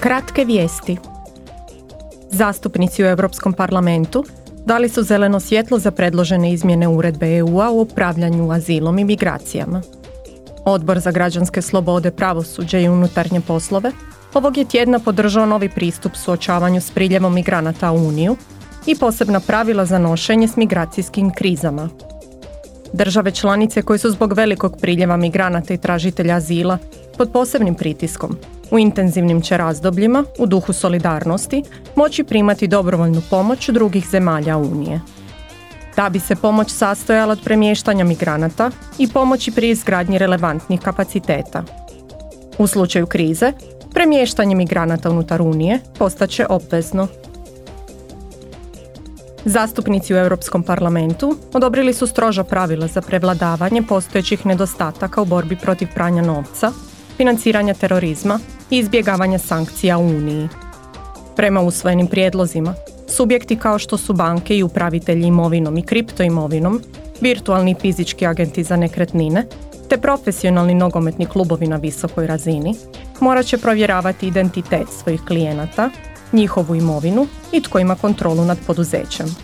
Kratke vijesti. Zastupnici u Europskom parlamentu dali su zeleno svjetlo za predložene izmjene uredbe EU-a u upravljanju azilom i migracijama. Odbor za građanske slobode, pravosuđe i unutarnje poslove ovog je tjedna podržao novi pristup suočavanju s priljevom migranata u Uniju i posebna pravila za nošenje s migracijskim krizama. Države članice koje su zbog velikog priljeva migranata i tražitelja azila pod posebnim pritiskom u intenzivnim će razdobljima, u duhu solidarnosti, moći primati dobrovoljnu pomoć drugih zemalja Unije. Ta bi se pomoć sastojala od premještanja migranata i pomoći pri izgradnji relevantnih kapaciteta. U slučaju krize, premještanje migranata unutar Unije postaće obvezno. Zastupnici u Europskom parlamentu odobrili su stroža pravila za prevladavanje postojećih nedostataka u borbi protiv pranja novca, financiranja terorizma i izbjegavanja sankcija u Uniji. Prema usvojenim prijedlozima, subjekti kao što su banke i upravitelji imovinom i kriptoimovinom, virtualni i fizički agenti za nekretnine, te profesionalni nogometni klubovi na visokoj razini, morat će provjeravati identitet svojih klijenata, njihovu imovinu i tko ima kontrolu nad poduzećem.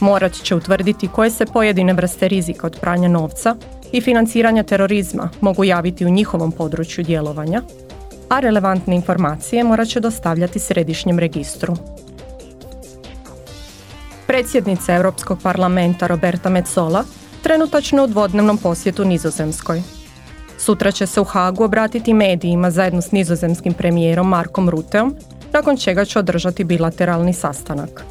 Morat će utvrditi koje se pojedine vrste rizika od pranja novca i financiranja terorizma mogu javiti u njihovom području djelovanja, a relevantne informacije morat će dostavljati središnjem registru. Predsjednica Europskog parlamenta Roberta Metzola trenutačno u dvodnevnom posjetu Nizozemskoj. Sutra će se u Hagu obratiti medijima zajedno s nizozemskim premijerom Markom Ruteom, nakon čega će održati bilateralni sastanak.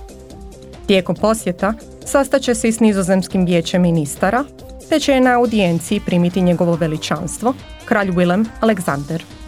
Tijekom posjeta sastaće se i s nizozemskim vijećem ministara, te će je na audijenciji primiti njegovo veličanstvo, kralj Willem Alexander.